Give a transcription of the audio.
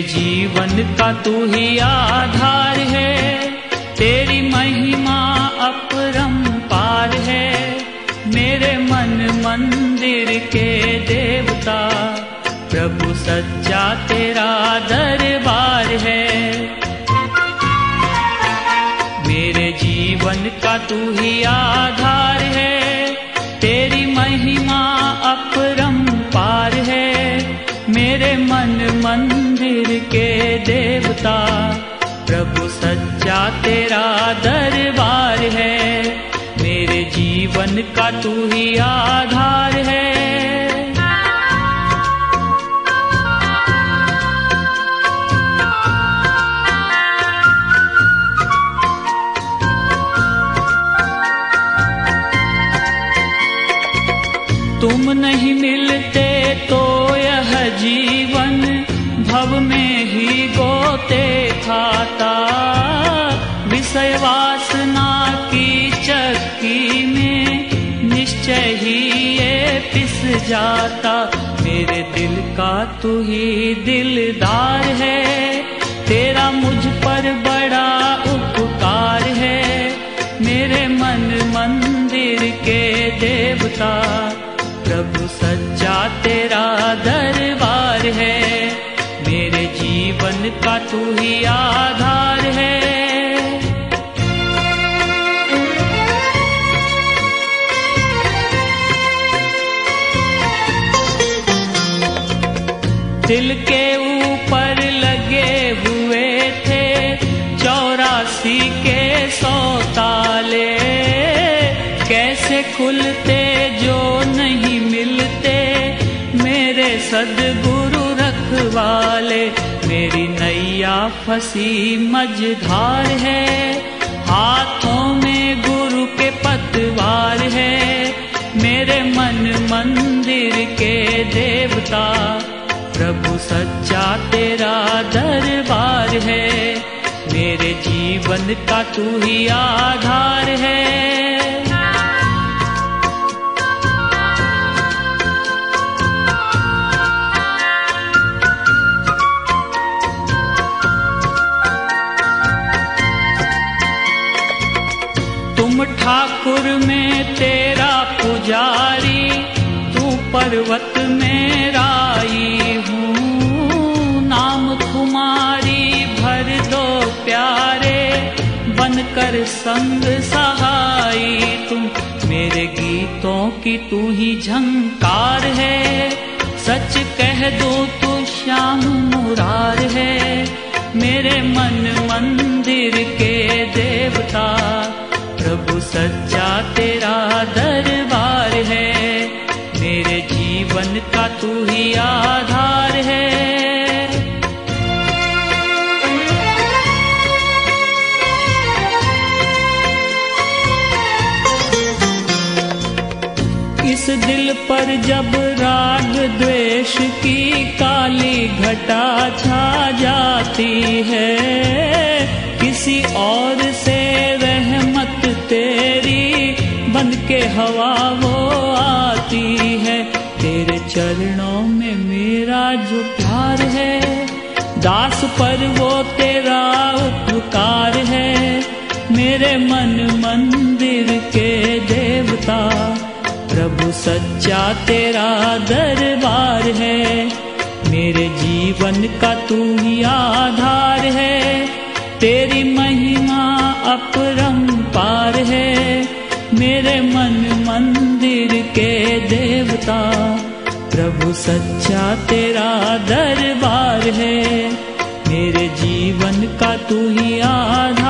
जीवन का तू ही आधार है। तेरी महिमा अपरंपार है। मेरे मन मंदिर के देवता, प्रभु सच्चा तेरा दरबार है। मेरे जीवन का तू ही आधार है। तेरी महिमा अपरंपार है। मेरे मन मंदिर के देवता, प्रभु सच्चा तेरा दरबार है। मेरे जीवन का तू ही आधार है। तुम नहीं मिलते तो यह जीवन भव में ही गोते खाता। विषय वासना की चक्की में निश्चय ही ये पिस जाता। मेरे दिल का तू ही दिलदार है। तेरा मुझ पर बड़ा उपकार है। मेरे मन मंदिर के देवता, प्रभु सच्चा तेरा दरबार है। जीवन का तू ही आधार है। दिल के ऊपर लगे हुए थे, चौरासी के सौ ताले। कैसे खुलते जो नहीं मिलते, मेरे सदगुरु रखवाले। मेरी नैया फसी मझधार है। हाथों में गुरु के पतवार है। मेरे मन मंदिर के देवता, प्रभु सच्चा तेरा दरबार है। मेरे जीवन का तू ही आधार है। ठाकुर में तेरा पुजारी, तू पर्वत में राई हूँ। नाम तुम्हारी, भर दो प्यारे, बनकर संग सहाई तुम। मेरे गीतों की तू ही झंकार है, सच कह दो तू श्याम मुरार है। मेरे मन मंदिर के प्रभु सच्चा तेरा दरबार है। मेरे जीवन का तू ही आधार है। इस दिल पर जब राग द्वेष की काली घटा छा जाती है। के हवा वो आती है। तेरे चरणों में मेरा जो प्यार है, दास पर वो तेरा उपकार है। मेरे मन मंदिर के देवता, प्रभु सच्चा तेरा दरबार है। मेरे जीवन का तू ही आधार है। तेरी महिमा के देवता प्रभु सच्चा तेरा दरबार है। मेरे जीवन का तू ही आधार